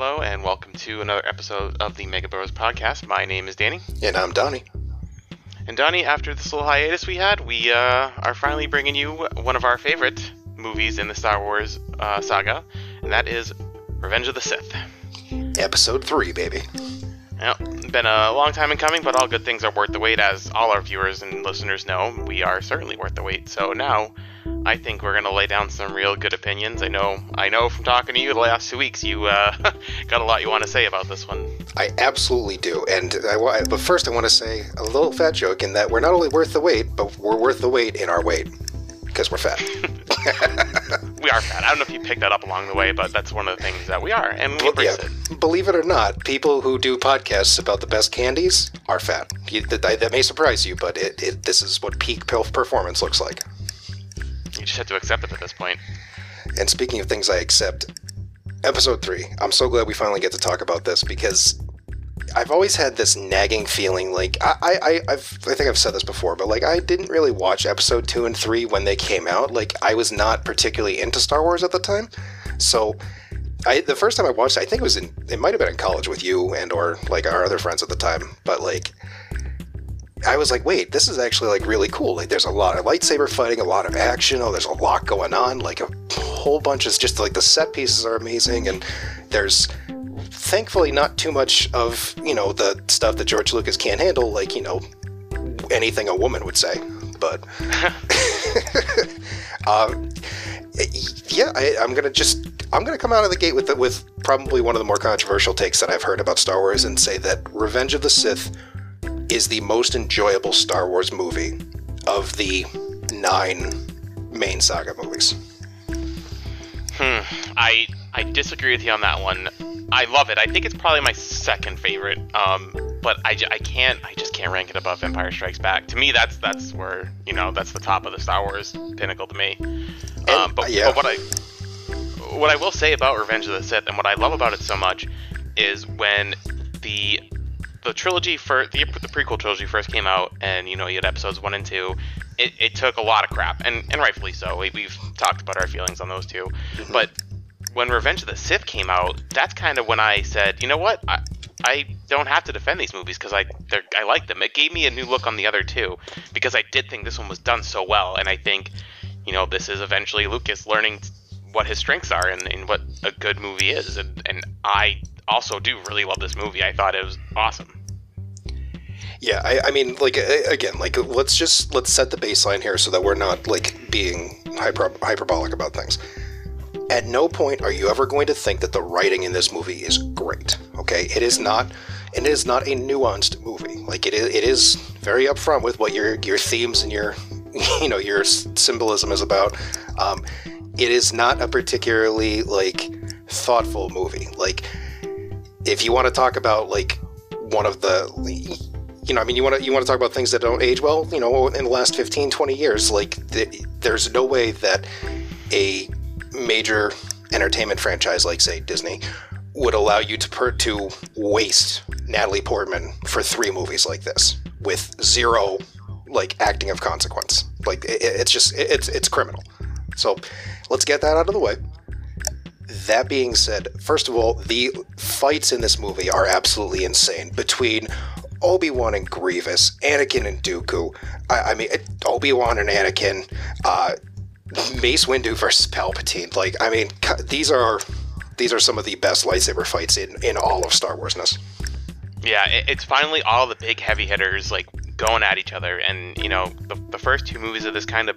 Hello, and welcome to another episode of the Mega Bros podcast. My name is Danny. And I'm Donnie. And Donnie, after this little hiatus we had, we uh, are finally bringing you one of our favorite movies in the Star Wars uh, saga, and that is Revenge of the Sith. Episode 3, baby. Well, been a long time in coming, but all good things are worth the wait, as all our viewers and listeners know. We are certainly worth the wait. So now, I think we're gonna lay down some real good opinions. I know, I know from talking to you the last two weeks, you uh, got a lot you want to say about this one. I absolutely do. And I, but first, I want to say a little fat joke in that we're not only worth the wait, but we're worth the wait in our weight because we're fat. We are fat. I don't know if you picked that up along the way, but that's one of the things that we are, and we Well, embrace yeah, it. believe it or not, people who do podcasts about the best candies are fat. You, that, that may surprise you, but it, it, this is what peak performance looks like. You just have to accept it at this point. And speaking of things I accept, episode three. I'm so glad we finally get to talk about this because I've always had this nagging feeling. Like I, I, I've, I think I've said this before, but like I didn't really watch episode two and three when they came out. Like I was not particularly into Star Wars at the time, so. I, the first time I watched it, I think it was in, it might have been in college with you and or like our other friends at the time, but like, I was like, wait, this is actually like really cool. Like, there's a lot of lightsaber fighting, a lot of action. Oh, there's a lot going on. Like a whole bunch is just like the set pieces are amazing, and there's thankfully not too much of you know the stuff that George Lucas can't handle, like you know anything a woman would say. But um, yeah, I, I'm gonna just I'm gonna come out of the gate with the, with probably one of the more controversial takes that I've heard about Star Wars and say that Revenge of the Sith is the most enjoyable Star Wars movie of the nine main saga movies. Hmm. I I disagree with you on that one. I love it. I think it's probably my second favorite. Um, but I, I can't I just can't rank it above Empire Strikes Back. To me, that's that's where you know that's the top of the Star Wars pinnacle to me. Um, but, yeah. but what I what I will say about Revenge of the Sith and what I love about it so much is when the the trilogy for the, the prequel trilogy first came out and you know you had episodes one and two it, it took a lot of crap and, and rightfully so we, we've talked about our feelings on those 2 mm-hmm. but when revenge of the sith came out that's kind of when i said you know what i, I don't have to defend these movies because I they're- I like them. It gave me a new look on the other two because I did think this one was done so well, and I think you know this is eventually Lucas learning what his strengths are and, and what a good movie is, and and I also do really love this movie. I thought it was awesome. Yeah, I, I mean, like again, like let's just let's set the baseline here so that we're not like being hyper, hyperbolic about things. At no point are you ever going to think that the writing in this movie is great. Okay, it is not. and It is not a nuanced movie. Like it is, it is very upfront with what your your themes and your you know your symbolism is about. Um, it is not a particularly like thoughtful movie. Like if you want to talk about like one of the you know, I mean, you want to you want to talk about things that don't age well. You know, in the last 15, 20 years, like th- there's no way that a major entertainment franchise like say Disney would allow you to per- to waste Natalie Portman for three movies like this with zero like acting of consequence. Like it, it's just it- it's it's criminal. So let's get that out of the way. That being said, first of all, the fights in this movie are absolutely insane between Obi Wan and Grievous, Anakin and Dooku. I, I mean, Obi Wan and Anakin, uh, Mace Windu versus Palpatine. Like, I mean, these are these are some of the best lightsaber fights in in all of Star Warsness. Yeah, it's finally all the big heavy hitters like going at each other, and you know the, the first two movies of this kind of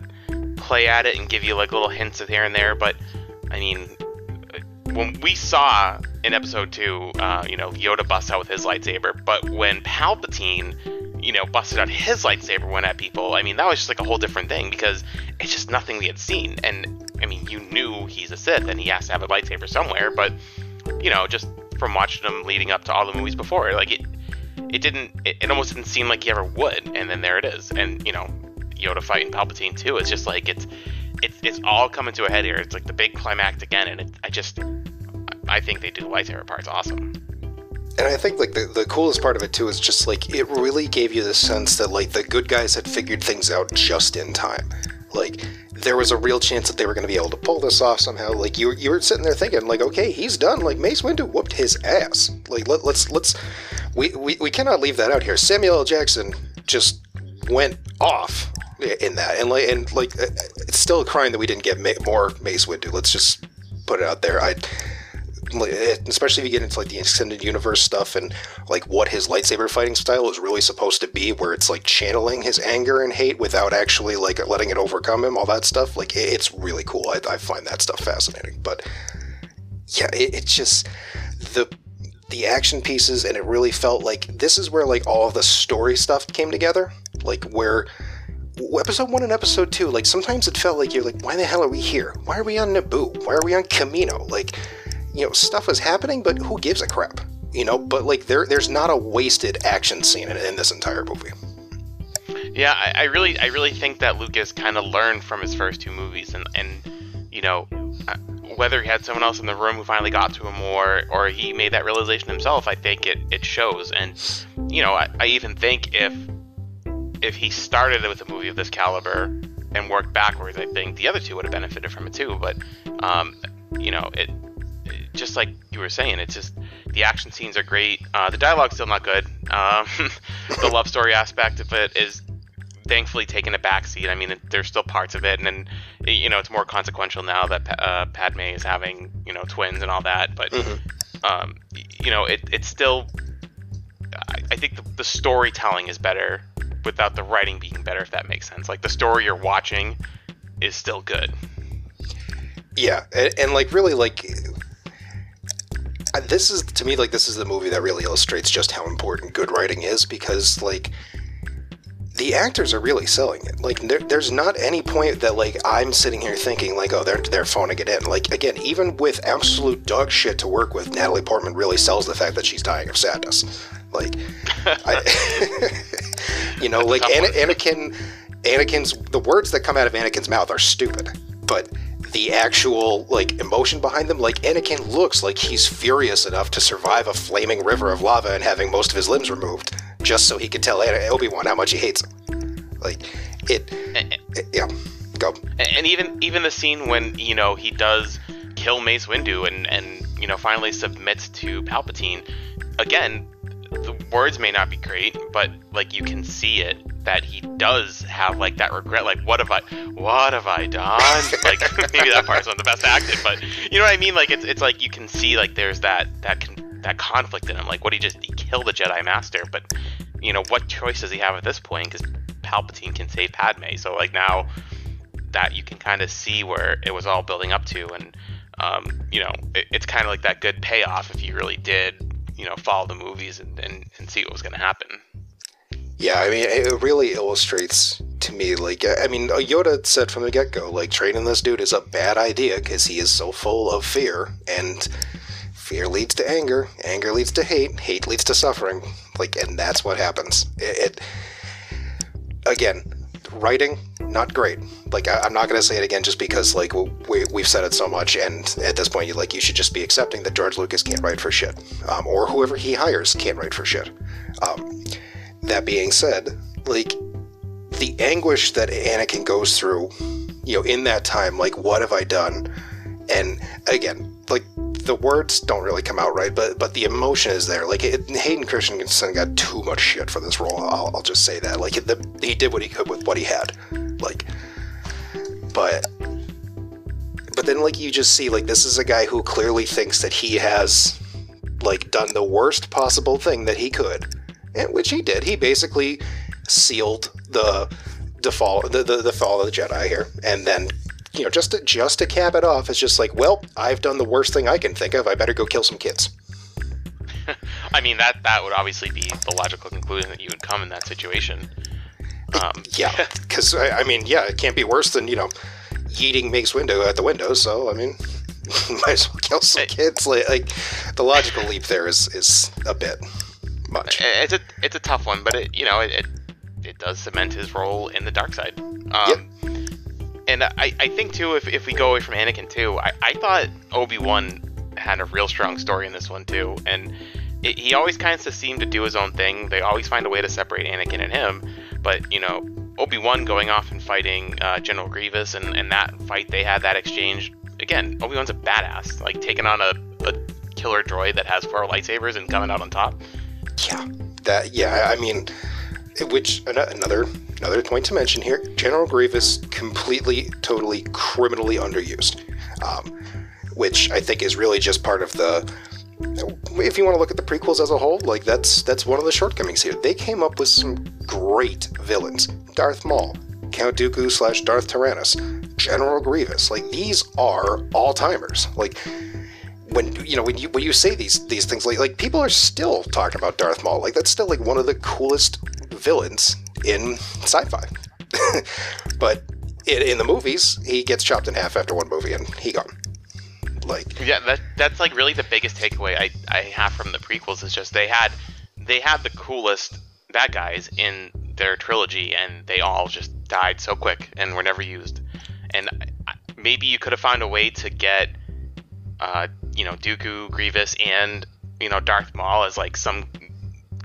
play at it and give you like little hints of here and there, but I mean, when we saw in episode two, uh, you know, Yoda busts out with his lightsaber, but when Palpatine, you know, busted out his lightsaber went at people, I mean, that was just like a whole different thing because it's just nothing we had seen, and I mean, you knew he's a Sith and he has to have a lightsaber somewhere, but you know, just from watching him leading up to all the movies before, like it, it didn't, it, it almost didn't seem like he ever would, and then there it is, and you know, Yoda fighting Palpatine too. It's just like it's, it's, it's all coming to a head here. It's like the big climax again, and it, I just, I think they do the lightsaber parts awesome. And I think like the, the coolest part of it too is just like it really gave you the sense that like the good guys had figured things out just in time. Like there was a real chance that they were going to be able to pull this off somehow. Like you, you were sitting there thinking, like, okay, he's done. Like Mace Windu whooped his ass. Like let, let's let's we, we we cannot leave that out here. Samuel L. Jackson just went off in that, and like and like it's still a crime that we didn't get more Mace Windu. Let's just put it out there. I Eh, especially if you get into like the extended universe stuff and like what his lightsaber fighting style is really supposed to be where it's like channeling his anger and hate without actually like letting it overcome him all that stuff like it's really cool. I, I find that stuff fascinating. But yeah it, it's just the the action pieces and it really felt like this is where like all the story stuff came together like where episode one and episode two like sometimes it felt like you're like why the hell are we here? Why are we on naboo? Why are we on Kamino like you know, stuff was happening, but who gives a crap? You know, but like there, there's not a wasted action scene in, in this entire movie. Yeah, I, I, really, I really think that Lucas kind of learned from his first two movies, and and you know, uh, whether he had someone else in the room who finally got to him, or or he made that realization himself, I think it it shows. And you know, I, I even think if if he started with a movie of this caliber and worked backwards, I think the other two would have benefited from it too. But um, you know, it just like you were saying, it's just the action scenes are great. Uh, the dialogue's still not good. Um, the love story aspect of it is thankfully taking a backseat. I mean, there's still parts of it, and then you know it's more consequential now that uh, Padme is having you know twins and all that. But mm-hmm. um, you know, it, it's still. I, I think the, the storytelling is better without the writing being better, if that makes sense. Like the story you're watching is still good. Yeah, and, and like really like this is to me like this is the movie that really illustrates just how important good writing is because like the actors are really selling it. Like there, there's not any point that like I'm sitting here thinking like oh they're they're phoning it in. Like again, even with absolute dog shit to work with, Natalie Portman really sells the fact that she's dying of sadness. Like, I, you know, like Anakin, Anakin's the words that come out of Anakin's mouth are stupid, but the actual like emotion behind them. Like Anakin looks like he's furious enough to survive a flaming river of lava and having most of his limbs removed, just so he could tell Obi Wan how much he hates him. Like it, and, it, yeah. Go. And even even the scene when you know he does kill Mace Windu and and you know finally submits to Palpatine. Again, the words may not be great, but like you can see it that he does have like that regret like what have i what have i done? Like maybe that part's not the best acted but you know what i mean? Like it's, it's like you can see like there's that that that conflict in him. Like what he just he killed the jedi master but you know what choice does he have at this point? Because palpatine can save padme. So like now that you can kind of see where it was all building up to and um, you know it, it's kind of like that good payoff if you really did you know follow the movies and, and, and see what was going to happen yeah, I mean, it really illustrates to me, like, I mean, Yoda said from the get go, like, training this dude is a bad idea because he is so full of fear, and fear leads to anger, anger leads to hate, hate leads to suffering. Like, and that's what happens. It, it again, writing, not great. Like, I, am not going to say it again just because, like, we, we've said it so much, and at this point, you like, you should just be accepting that George Lucas can't write for shit, um, or whoever he hires can't write for shit. Um, that being said, like the anguish that Anakin goes through, you know, in that time, like what have I done? And again, like the words don't really come out right, but but the emotion is there. Like it, Hayden Christensen got too much shit for this role. I'll, I'll just say that. Like the, he did what he could with what he had. Like, but but then like you just see like this is a guy who clearly thinks that he has like done the worst possible thing that he could and which he did. He basically sealed the fall the, the, the fall of the Jedi here, and then you know just to just to cap it off, it's just like, well, I've done the worst thing I can think of. I better go kill some kids. I mean that that would obviously be the logical conclusion that you would come in that situation. Um, yeah, because I, I, mean, yeah, it can't be worse than you know yeeting Mace Windu at the window. So I mean, might as well kill some kids. Like, like the logical leap there is is a bit much. It's a it's a tough one, but it you know it it, it does cement his role in the dark side. Um, yep. And I, I think too if, if we go away from Anakin too, I, I thought Obi Wan had a real strong story in this one too, and it, he always kind of seemed to do his own thing. They always find a way to separate Anakin and him, but you know Obi Wan going off and fighting uh, General Grievous, and, and that fight they had, that exchange. Again, Obi Wan's a badass, like taking on a, a killer droid that has four lightsabers and coming out on top. Yeah, that yeah. I mean, which another another point to mention here: General Grievous completely, totally, criminally underused, um, which I think is really just part of the. If you want to look at the prequels as a whole, like that's that's one of the shortcomings here. They came up with some great villains: Darth Maul, Count Dooku slash Darth Tyrannus, General Grievous. Like these are all timers. Like when you know when you when you say these these things like like people are still talking about Darth Maul. Like that's still like one of the coolest villains in sci-fi. But in, in the movies he gets chopped in half after one movie and he gone. Like yeah that that's like really the biggest takeaway I, I have from the prequels is just they had they had the coolest bad guys in their trilogy and they all just died so quick and were never used. And maybe you could have found a way to get uh, you know Dooku, Grievous, and you know Darth Maul as like some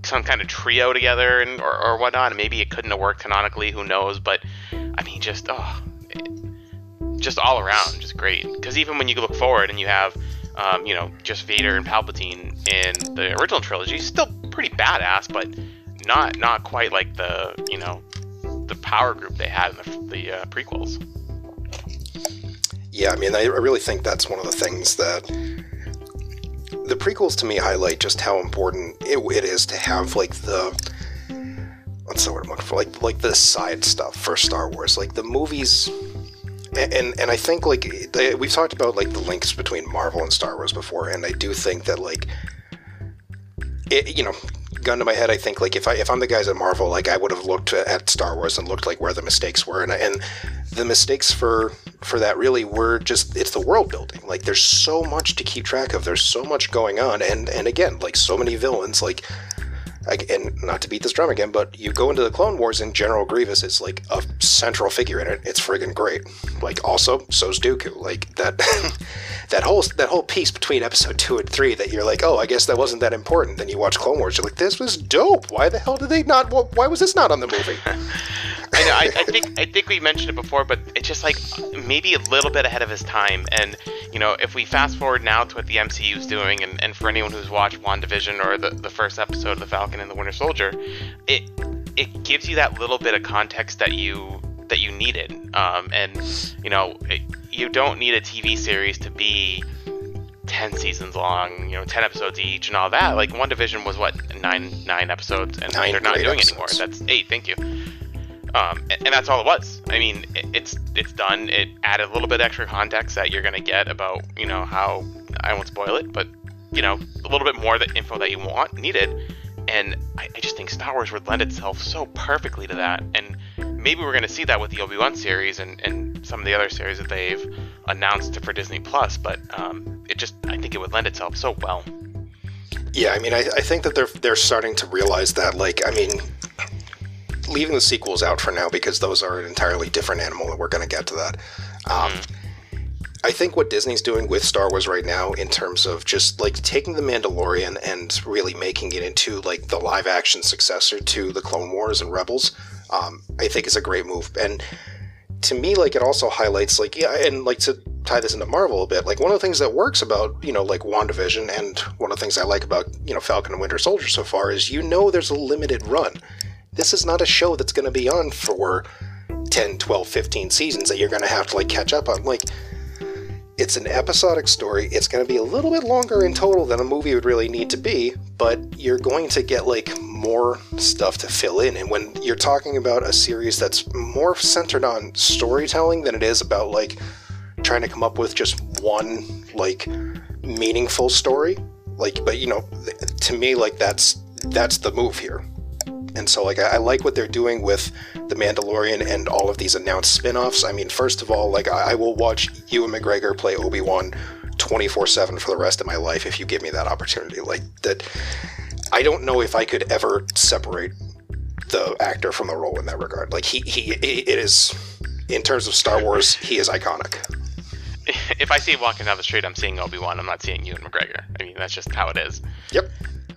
some kind of trio together and or, or whatnot. Maybe it couldn't have worked canonically. Who knows? But I mean, just oh, it, just all around, just great. Because even when you look forward and you have um, you know just Vader and Palpatine in the original trilogy, still pretty badass, but not not quite like the you know the power group they had in the, the uh, prequels. Yeah, I mean, I really think that's one of the things that the prequels to me highlight just how important it, it is to have like the what's the word I'm looking for? Like like the side stuff for Star Wars. Like the movies and and, and I think like we've talked about like the links between Marvel and Star Wars before and I do think that like it you know gun to my head I think like if I if I'm the guys at Marvel like I would have looked at Star Wars and looked like where the mistakes were and and the mistakes for for that really were just it's the world building. Like there's so much to keep track of. There's so much going on and and again like so many villains like and not to beat this drum again, but you go into the Clone Wars and General Grievous is like a central figure in it. It's friggin' great. Like also, so's Dooku. Like that, that whole that whole piece between Episode two and three that you're like, oh, I guess that wasn't that important. Then you watch Clone Wars, you're like, this was dope. Why the hell did they not? Why was this not on the movie? I know. I, I, think I think we mentioned it before, but it's just like maybe a little bit ahead of his time. And you know, if we fast forward now to what the MCU is doing, and, and for anyone who's watched WandaVision or the, the first episode of the Falcon and the Winter Soldier, it it gives you that little bit of context that you that you needed. Um, and you know, it, you don't need a TV series to be 10 seasons long, you know, 10 episodes each and all that. Like WandaVision was what, nine nine episodes and they they're not doing episodes. anymore. That's 8, thank you. Um, and, that's all it was. I mean, it's it's done. It added a little bit extra context that you're gonna get about you know how I won't spoil it, but you know a little bit more the info that you want needed. And I, I just think Star Wars would lend itself so perfectly to that. And maybe we're gonna see that with the Obi Wan series and, and some of the other series that they've announced for Disney Plus. But um, it just I think it would lend itself so well. Yeah, I mean, I, I think that they're they're starting to realize that. Like, I mean, leaving the sequels out for now because those are an entirely different animal, and we're going to get to that. Um, I think what Disney's doing with Star Wars right now, in terms of just like taking the Mandalorian and really making it into like the live action successor to the Clone Wars and Rebels, um, I think is a great move. And to me, like it also highlights like yeah, and like to tie this into Marvel a bit, like one of the things that works about you know like WandaVision and one of the things I like about you know Falcon and Winter Soldier so far is you know there's a limited run this is not a show that's going to be on for 10, 12, 15 seasons that you're going to have to like catch up on. Like, it's an episodic story. It's going to be a little bit longer in total than a movie would really need to be, but you're going to get like more stuff to fill in. And when you're talking about a series that's more centered on storytelling than it is about like trying to come up with just one like meaningful story, like, but you know, to me, like that's that's the move here. And so, like, I, I, like what they're doing with The Mandalorian and all of these announced spin offs. I mean, first of all, like, I, I will watch Ewan McGregor play Obi Wan 24 7 for the rest of my life if you give me that opportunity. Like, that, I don't know if I could ever separate the actor from the role in that regard. Like, he, he, it is, in terms of Star Wars, he is iconic. If I see him walking down the street, I'm seeing Obi Wan. I'm not seeing Ewan McGregor. I mean, that's just how it is. Yep.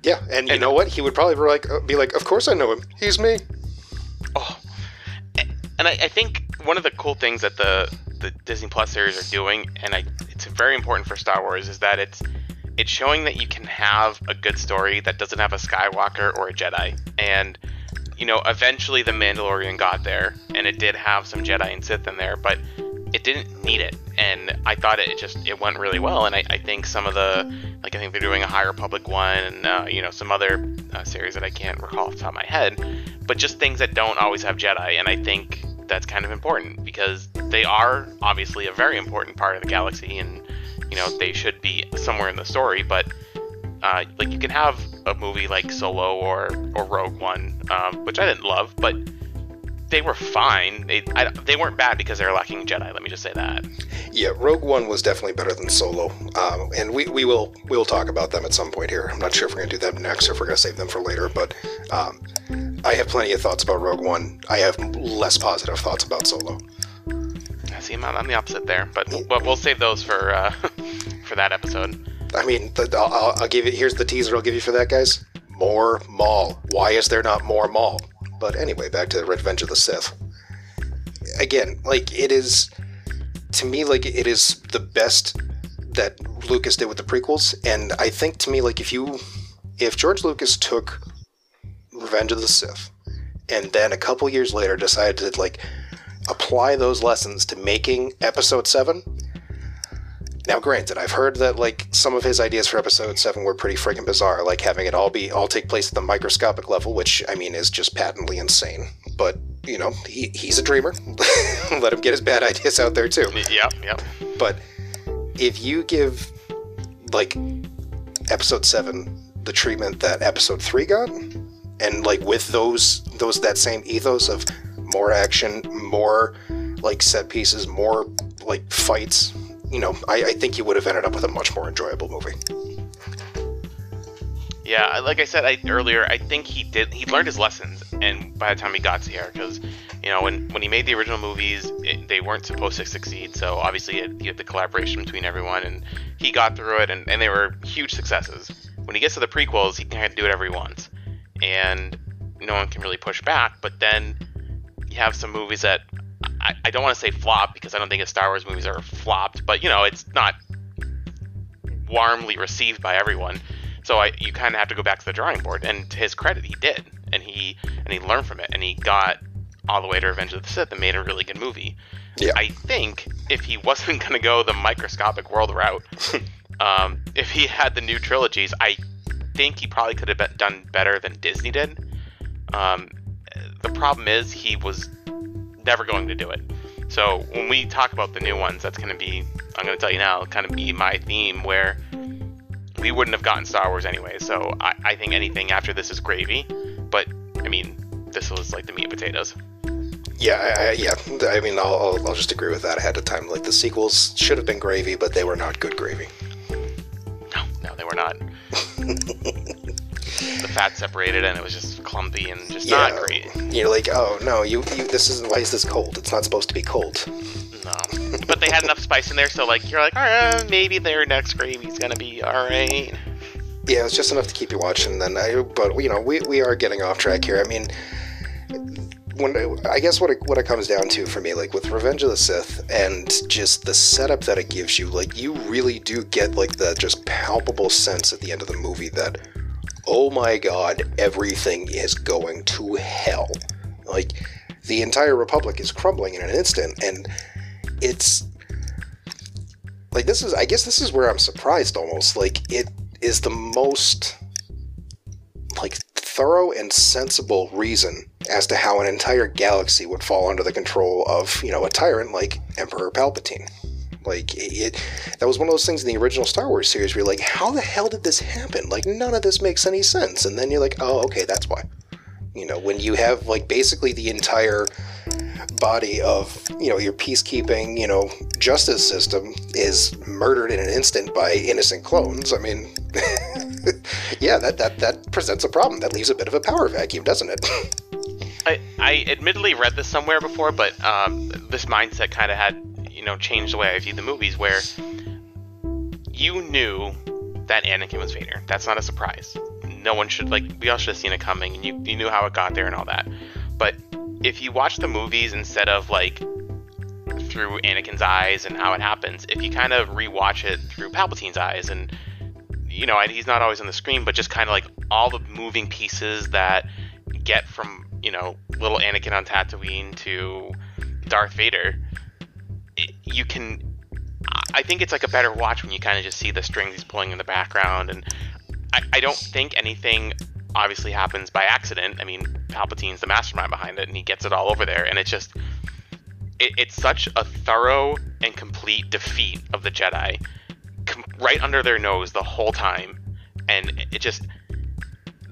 Yeah, and you and, know what? He would probably be like, uh, be like, "Of course I know him. He's me." Oh, and I, I think one of the cool things that the the Disney Plus series are doing, and I, it's very important for Star Wars, is that it's it's showing that you can have a good story that doesn't have a Skywalker or a Jedi. And you know, eventually the Mandalorian got there, and it did have some Jedi and Sith in there, but it didn't need it. And I thought it just it went really well. And I, I think some of the like I think they're doing a High Republic one, and uh, you know some other uh, series that I can't recall off the top of my head, but just things that don't always have Jedi. And I think that's kind of important because they are obviously a very important part of the galaxy, and you know they should be somewhere in the story. But uh, like you can have a movie like Solo or or Rogue One, um, which I didn't love, but they were fine. They I, they weren't bad because they were lacking Jedi. Let me just say that. Yeah, Rogue One was definitely better than Solo, um, and we, we will we will talk about them at some point here. I'm not sure if we're gonna do them next or if we're gonna save them for later, but um, I have plenty of thoughts about Rogue One. I have less positive thoughts about Solo. I see. I'm, I'm the opposite there, but we'll, we'll save those for uh, for that episode. I mean, the, I'll, I'll give you. Here's the teaser I'll give you for that, guys. More Maul. Why is there not more Maul? But anyway, back to Revenge of the Sith. Again, like it is to me, like it is the best that Lucas did with the prequels, and I think to me, like if you, if George Lucas took Revenge of the Sith, and then a couple years later decided to like apply those lessons to making Episode Seven. Now, granted, I've heard that like some of his ideas for Episode Seven were pretty freaking bizarre, like having it all be all take place at the microscopic level, which I mean is just patently insane. But you know, he, he's a dreamer. Let him get his bad ideas out there too. Yeah, yeah. But if you give like episode seven the treatment that episode three got, and like with those those that same ethos of more action, more like set pieces, more like fights, you know, I, I think you would have ended up with a much more enjoyable movie. Yeah, like I said I, earlier, I think he did. He learned his lessons, and by the time he got to here, because you know, when when he made the original movies, it, they weren't supposed to succeed. So obviously, he had the collaboration between everyone, and he got through it, and, and they were huge successes. When he gets to the prequels, he can kind of do whatever he wants, and no one can really push back. But then you have some movies that I, I don't want to say flop because I don't think his Star Wars movies are flopped, but you know, it's not warmly received by everyone. So I, you kind of have to go back to the drawing board. And to his credit, he did, and he and he learned from it, and he got all the way to Revenge of the Sith and made a really good movie. Yeah. I think if he wasn't going to go the microscopic world route, um, if he had the new trilogies, I think he probably could have been done better than Disney did. Um, the problem is he was never going to do it. So when we talk about the new ones, that's going to be, I'm going to tell you now, kind of be my theme where we wouldn't have gotten Star Wars anyway. So I, I think anything after this is gravy. But I mean, this was like the meat and potatoes. Yeah, I, I, yeah. I mean, I'll, I'll, I'll just agree with that ahead of time. Like the sequels should have been gravy, but they were not good gravy. No, no, they were not. the fat separated, and it was just clumpy and just not great. You're like, oh no, you, you this is why is this cold? It's not supposed to be cold. No, but they had enough spice in there, so like you're like, all right, uh, maybe their next gravy's gonna be all right. Yeah, it's just enough to keep you watching. Then, I, but you know, we, we are getting off track here. I mean, when I guess what it, what it comes down to for me, like with Revenge of the Sith, and just the setup that it gives you, like you really do get like the just palpable sense at the end of the movie that, oh my god, everything is going to hell. Like the entire Republic is crumbling in an instant, and it's like this is. I guess this is where I'm surprised almost. Like it is the most like thorough and sensible reason as to how an entire galaxy would fall under the control of you know a tyrant like Emperor Palpatine. Like it, that was one of those things in the original Star Wars series where you're like, how the hell did this happen? Like none of this makes any sense. And then you're like, oh, okay, that's why. You know, when you have like basically the entire body of you know your peacekeeping you know justice system is murdered in an instant by innocent clones i mean yeah that, that that presents a problem that leaves a bit of a power vacuum doesn't it I, I admittedly read this somewhere before but um, this mindset kind of had know changed the way i view the movies where you knew that anakin was vader. That's not a surprise. No one should like we all should have seen it coming and you, you knew how it got there and all that. But if you watch the movies instead of like through Anakin's eyes and how it happens, if you kind of rewatch it through Palpatine's eyes and you know, he's not always on the screen, but just kind of like all the moving pieces that get from, you know, little Anakin on Tatooine to Darth Vader, you can I think it's like a better watch when you kind of just see the strings he's pulling in the background and I, I don't think anything obviously happens by accident. I mean, Palpatine's the mastermind behind it, and he gets it all over there, and it's just it, it's such a thorough and complete defeat of the Jedi, com- right under their nose the whole time, and it, it just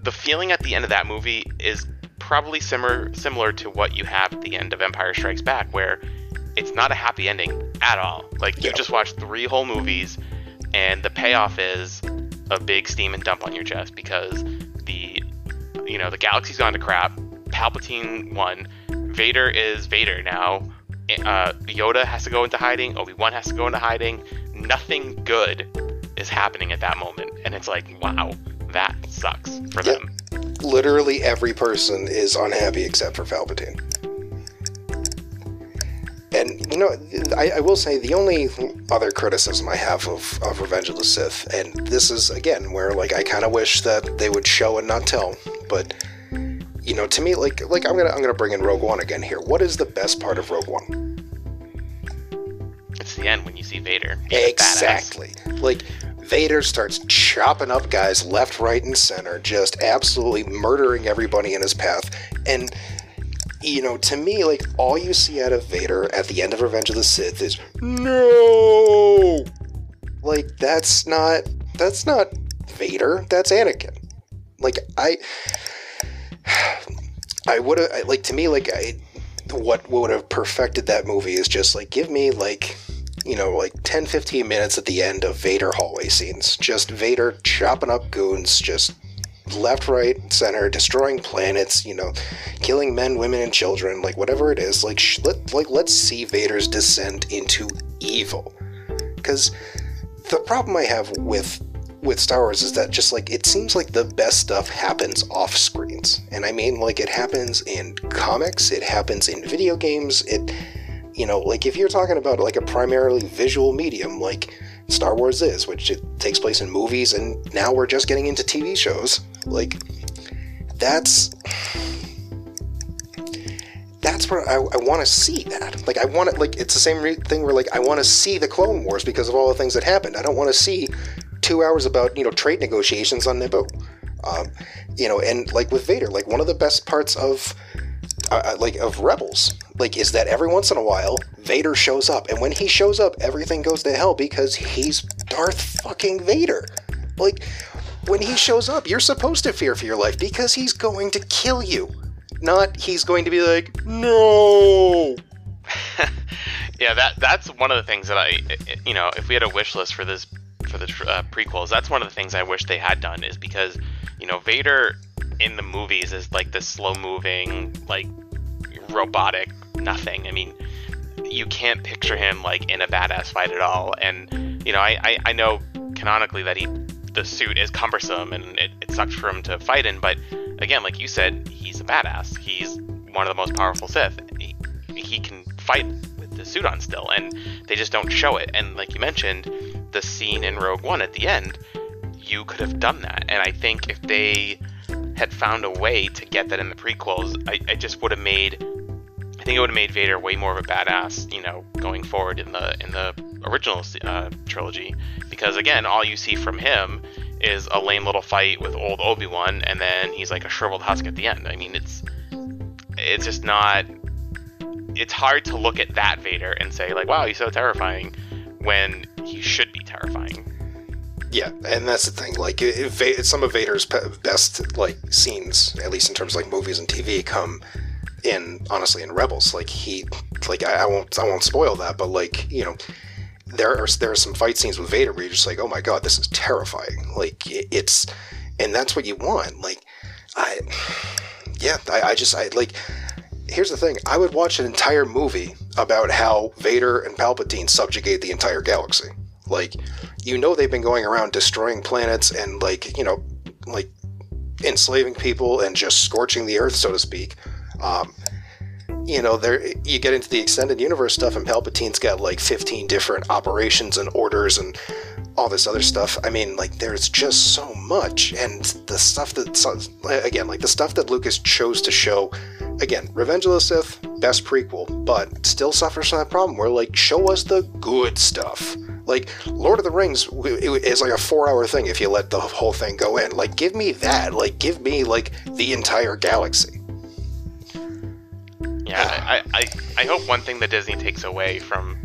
the feeling at the end of that movie is probably similar similar to what you have at the end of Empire Strikes Back, where it's not a happy ending at all. Like you Yeah. just watched three whole movies, and the payoff is a big steam and dump on your chest because the you know the galaxy's gone to crap. Palpatine won. Vader is Vader now. Uh, Yoda has to go into hiding. Obi Wan has to go into hiding. Nothing good is happening at that moment, and it's like, wow, that sucks for Yep. them. Literally every person is unhappy except for Palpatine. And you know, I, I will say the only other criticism I have of, of Revenge of the Sith, and this is again where like I kind of wish that they would show and not tell, but you know, to me, like like I'm gonna I'm gonna bring in Rogue One again here. What is the best part of Rogue One? It's the end when you see Vader. He's a badass. Exactly. Like Vader starts chopping up guys left, right, and center, just absolutely murdering everybody in his path. And you know, to me, like all you see out of Vader at the end of Revenge of the Sith is no. Like that's not that's not Vader. That's Anakin. Like I, I would have like to me like I, what would have perfected that movie is just like give me like you know, like 10, 15 minutes at the end of Vader hallway scenes. Just Vader chopping up goons, just left, right, center, destroying planets, you know, killing men, women, and children, like whatever it is. Like, sh- let, like let's see Vader's descent into evil. Because the problem I have with with Star Wars is that just like it seems like the best stuff happens off screens. And I mean like it happens in comics, it happens in video games, it you know, like if you're talking about like a primarily visual medium like Star Wars is, which it takes place in movies and now we're just getting into TV shows, like that's that's where I, I want to see that. Like I want to like it's the same re- thing where like I want to see the Clone Wars because of all the things that happened. I don't want to see two hours about you know trade negotiations on Naboo. Um, you know, and like with Vader, like one of the best parts of uh, uh, like of Rebels, like is that every once in a while Vader shows up, and when he shows up, everything goes to hell because he's Darth fucking Vader. Like when he shows up, you're supposed to fear for your life because he's going to kill you. Not he's going to be like, no. yeah, that that's one of the things that I, you know, if we had a wish list for this for the uh, prequels, that's one of the things I wish they had done is because, you know, Vader in the movies is like this slow moving, like robotic nothing. I mean, you can't picture him like in a badass fight at all. And you know, I I, I know canonically that he the suit is cumbersome and it, it sucks for him to fight in, but again, like you said, he's a badass. He's one of the most powerful Sith. He, he can fight with the suit on still, and they just don't show it. And like you mentioned, the scene in Rogue One at the end, you could have done that. And I think if they had found a way to get that in the prequels, I, I just would have made. I think it would have made Vader way more of a badass, you know, going forward in the in the original uh, trilogy. Because again, all you see from him is a lame little fight with old Obi Wan, and then he's like a shriveled husk at the end. I mean, it's it's just not. It's hard to look at that Vader and say like, "Wow, he's so terrifying," when he should be terrifying. Yeah, and that's the thing. Like, if Va- some of Vader's best like scenes, at least in terms of like movies and TV, come in honestly in Rebels. Like he, like I, I won't, I won't spoil that, but like you know, there are there are some fight scenes with Vader where you're just like, oh my god, this is terrifying. Like it, it's, and that's what you want. Like, I, yeah, I, I just I like. Here's the thing: I would watch an entire movie about how Vader and Palpatine subjugate the entire galaxy. Like, you know, they've been going around destroying planets and like you know, like enslaving people and just scorching the earth, so to speak. Um, you know, there you get into the extended universe stuff, and Palpatine's got like 15 different operations and orders and all this other stuff. I mean, like, there's just so much, and the stuff that, again, like the stuff that Lucas chose to show. Again, Revenge of the Sith, best prequel, but still suffers from that problem where, like, show us the good stuff. Like, Lord of the Rings is like a four hour thing if you let the whole thing go in. Like, give me that. Like, give me, like, the entire galaxy. Yeah, I, I, I hope one thing that Disney takes away from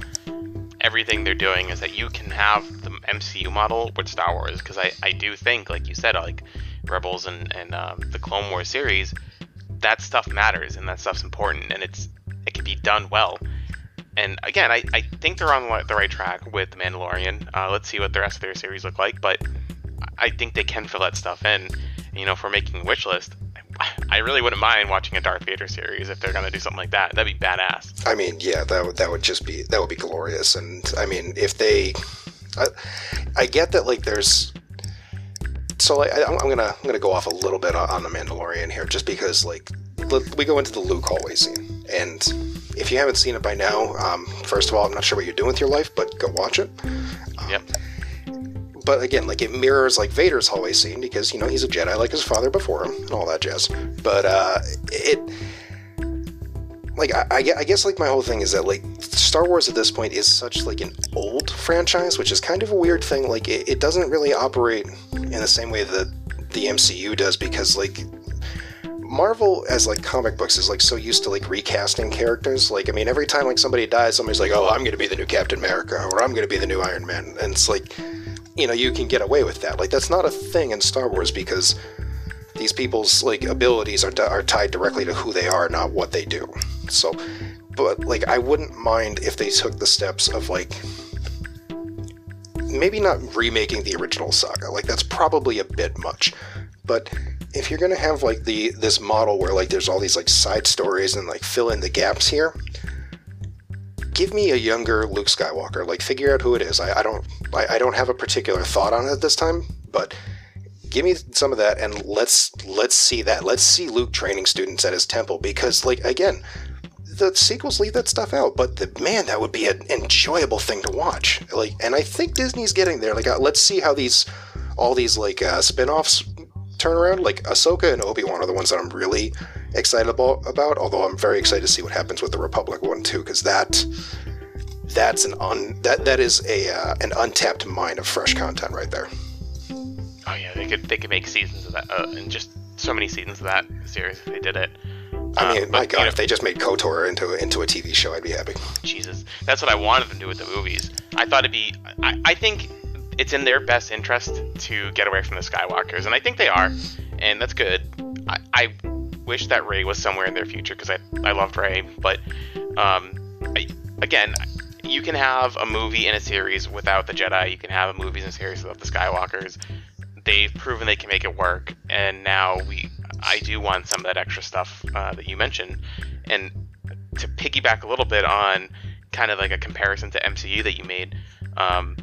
everything they're doing is that you can have the MCU model with Star Wars because I, I do think like you said like Rebels and and um, the Clone Wars series that stuff matters and that stuff's important and it's it can be done well and again I, I think they're on the right track with the Mandalorian uh, let's see what the rest of their series look like but I think they can fill that stuff in you know for making wish list I really wouldn't mind watching a Darth Vader series if they're gonna do something like that. That'd be badass. I mean, yeah, that would that would just be that would be glorious. And I mean, if they, I, I get that like there's. So like, I, am gonna I'm gonna go off a little bit on the Mandalorian here, just because like we go into the Luke hallway scene, and if you haven't seen it by now, um, first of all, I'm not sure what you're doing with your life, but go watch it. Um, yep but again, like it mirrors like Vader's hallway scene because you know he's a Jedi like his father before him and all that jazz. But uh, it, like I, I guess like my whole thing is that like Star Wars at this point is such like an old franchise, which is kind of a weird thing. Like it, it doesn't really operate in the same way that the MCU does because like Marvel as like comic books is like so used to like recasting characters. Like I mean, every time like somebody dies, somebody's like, "Oh, I'm going to be the new Captain America," or "I'm going to be the new Iron Man," and it's like you know, you can get away with that. Like that's not a thing in Star Wars because these people's like abilities are are tied directly to who they are, not what they do. So, but like I wouldn't mind if they took the steps of like maybe not remaking the original saga. Like that's probably a bit much. But if you're gonna have like the this model where like there's all these like side stories and like fill in the gaps here, give me a younger Luke Skywalker. Like, figure out who it is. I, I don't, I, I, don't have a particular thought on it this time, but give me some of that and let's let's see that. Let's see Luke training students at his temple because, like, again, the sequels leave that stuff out. But the man, that would be an enjoyable thing to watch. Like, and I think Disney's getting there. Like, uh, let's see how these all these like uh, spin-offs turn around. Like Ahsoka and Obi Wan are the ones that I'm really excited about, about. Although I'm very excited to see what happens with the Republic one too, because that that's an un that that is a uh, an untapped mine of fresh content right there. Oh yeah, they could they could make seasons of that uh, and just so many seasons of that series if they did it. I mean, uh, my God, you know, if they just made KOTOR into into a TV show, I'd be happy. Jesus, that's what I wanted them to do with the movies. I thought it'd be. I, I think it's in their best interest to get away from the Skywalkers, and I think they are, and that's good. I, I wish that Rey was somewhere in their future because I I loved Rey, but um, I, again, you can have a movie in a series without the Jedi. You can have a movie in a series without the Skywalkers. They've proven they can make it work, and now we I do want some of that extra stuff uh, that you mentioned, and to piggyback a little bit on kind of like a comparison to MCU that you made. Um,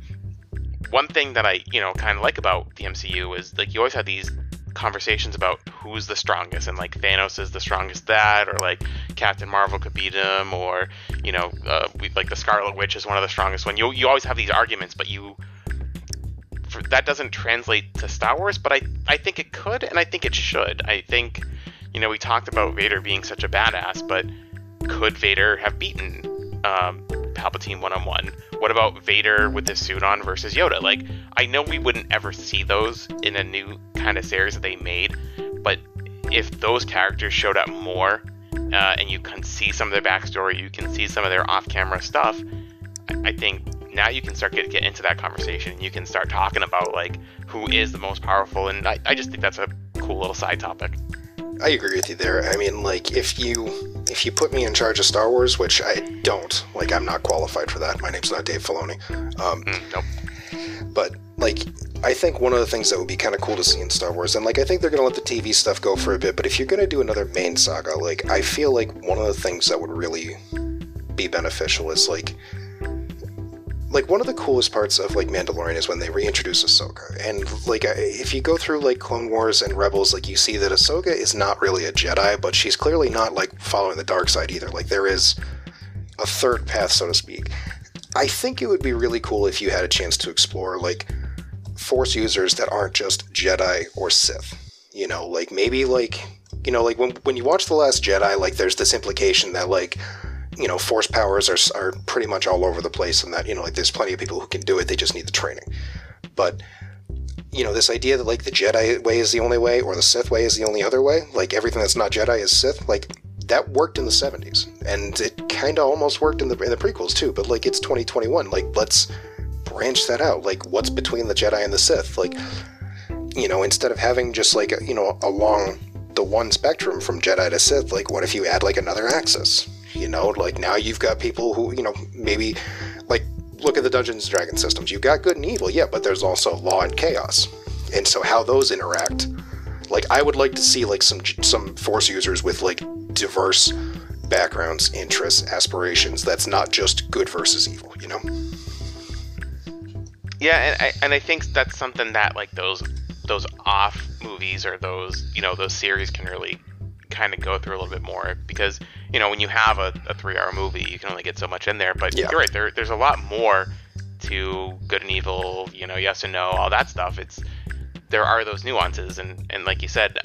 one thing that I you know kind of like about the MCU is like you always have these conversations about who's the strongest and like Thanos is the strongest that or like Captain Marvel could beat him or you know uh, we, like the Scarlet Witch is one of the strongest one. You you always have these arguments but you for, that doesn't translate to Star Wars but I I think it could and I think it should. I think you know we talked about Vader being such a badass but could Vader have beaten um, Palpatine one on one what about Vader with his suit on versus Yoda? Like, I know we wouldn't ever see those in a new kind of series that they made, but if those characters showed up more uh, and you can see some of their backstory, you can see some of their off camera stuff, I think now you can start get, get into that conversation. You can start talking about like who is the most powerful, and I, I just think that's a cool little side topic. I agree with you there. I mean, like if you if you put me in charge of Star Wars, which I don't, like I'm not qualified for that. My name's not Dave Filoni. Um, mm, nope. But like, I think one of the things that would be kind of cool to see in Star Wars, and like I think they're gonna let the TV stuff go for a bit. But if you're gonna do another main saga, like I feel like one of the things that would really be beneficial is like like one of the coolest parts of like Mandalorian is when they reintroduce Ahsoka, and like if you go through like Clone Wars and Rebels, like you see that Ahsoka is not really a Jedi, but she's clearly not like following the dark side either. Like there is a third path, so to speak. I think it would be really cool if you had a chance to explore like Force users that aren't just Jedi or Sith. You know, like maybe like you know, like when when you watch The Last Jedi, like there's this implication that like you know force powers are are pretty much all over the place, and that you know like there's plenty of people who can do it. They just need the training. But you know this idea that like the Jedi way is the only way, or the Sith way is the only other way. Like everything that's not Jedi is Sith. Like that worked in the 70s, and it kind of almost worked in the in the prequels too. But like it's 2021. Like let's branch that out. Like what's between the Jedi and the Sith? Like you know instead of having just like you know along the one spectrum from Jedi to Sith, like what if you add like another axis? You know, like now you've got people who, you know, maybe like look at the Dungeons and Dragons systems. You've got good and evil, yeah, but there's also law and chaos. And so how those interact, like I would like to see like some some force users with like diverse backgrounds, interests, aspirations. That's not just good versus evil, you know. Yeah, and I and I think that's something that like those those off movies or those you know those series can really kind of go through a little bit more because you know when you have a, a three hour movie you can only get so much in there but yeah. you're right there, there's a lot more to good and evil you know yes and no all that stuff it's there are those nuances and and like you said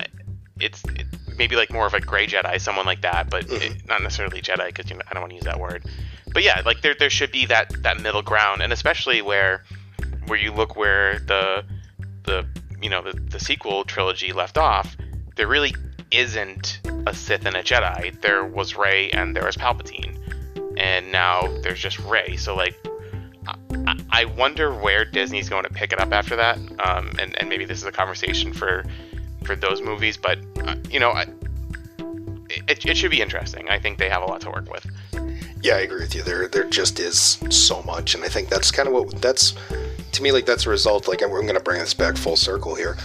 it's it, maybe like more of a gray jedi someone like that but mm-hmm. it, not necessarily jedi because you know, i don't want to use that word but yeah like there, there should be that that middle ground and especially where where you look where the the you know the, the sequel trilogy left off there really isn't a Sith and a Jedi. There was Rey and there was Palpatine, and now there's just Rey. So like, I, wonder where Disney's going to pick it up after that. Um, and and maybe this is a conversation for for those movies, but uh, you know, I, it, it should be interesting. I think they have a lot to work with. Yeah, I agree with you. There there just is so much, and I think that's kind of what that's to me like that's a result. Like I'm going to bring this back full circle here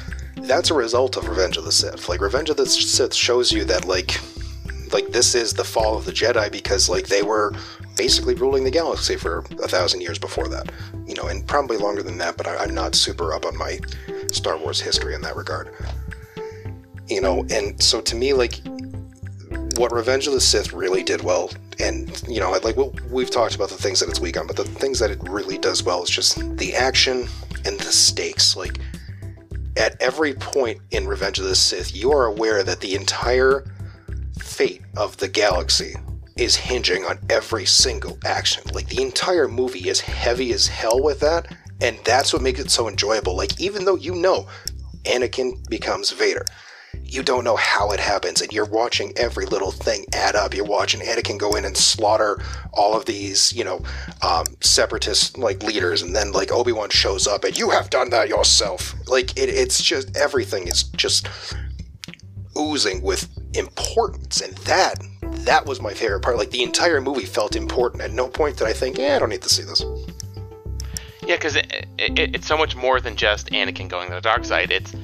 that's a result of Revenge of the Sith. Like Revenge of the Sith shows you that like like this is the fall of the Jedi because like they were basically ruling the galaxy for a thousand years before that, you know, and probably longer than that. But I, I'm not super up on my Star Wars history in that regard, you know. And so to me, like what Revenge of the Sith really did well, and you know, like well, we've talked about the things that it's weak on, but the things that it really does well is just the action and the stakes. Like at every point in Revenge of the Sith, you are aware that the entire fate of the galaxy is hinging on every single action. Like the entire movie is heavy as hell with that, and that's what makes it so enjoyable. Like even though you know Anakin becomes Vader, you don't know how it happens, and you're watching every little thing add up. You're watching Anakin go in and slaughter all of these, you know, um, separatist like leaders, and then like Obi Wan shows up, and you have done that yourself. Like it, it's just everything is just oozing with importance, and that that was my favorite part. Like the entire movie felt important. At no point did I think, yeah, I don't need to see this. Yeah, because it, it, it's so much more than just Anakin going to the dark side. It's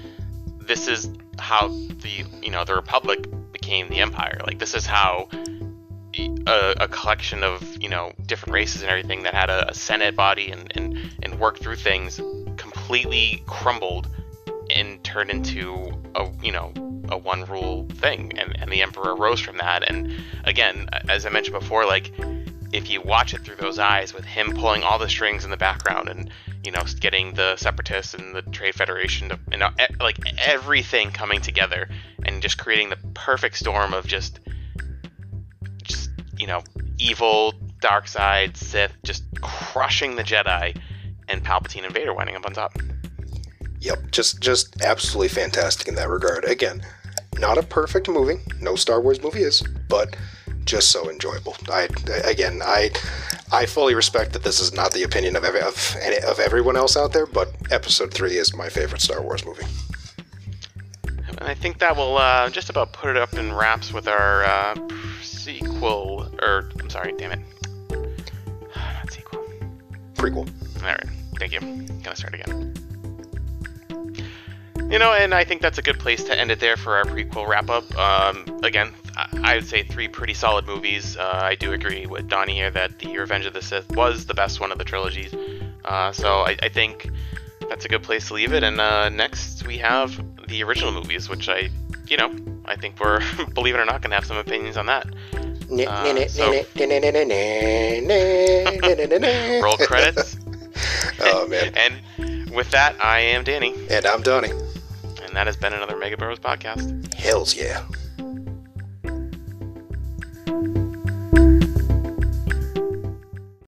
this is how the you know the Republic became the Empire. Like this is how a, a collection of you know different races and everything that had a, a Senate body and, and and worked through things completely crumbled and turned into a you know a one rule thing and, and the emperor rose from that and again as i mentioned before like if you watch it through those eyes with him pulling all the strings in the background and you know getting the separatists and the trade federation to you know like everything coming together and just creating the perfect storm of just just you know evil dark side sith just crushing the jedi and palpatine and vader winding up on top. Yep just just absolutely fantastic in that regard. Again not a perfect movie. No star wars movie is but just so enjoyable. I again, I I fully respect that this is not the opinion of every, of, of everyone else out there, but Episode Three is my favorite Star Wars movie. And I think that will uh, just about put it up in wraps with our uh, sequel, or I'm sorry, damn it, not sequel, prequel. All right, thank you. Gonna start again. You know, and I think that's a good place to end it there for our prequel wrap up. Um, again, I would say three pretty solid movies. Uh, I do agree with Donnie here that the Revenge of the Sith was the best one of the trilogies. Uh, so I, I, think that's a good place to leave it. And uh, next we have the original movies, which I, you know, I think we're, believe it or not, going to have some opinions on that. roll credits. Oh man! and with that, I am Danny, and I'm Donnie, and that has been another Mega Bros podcast. Hell's yeah.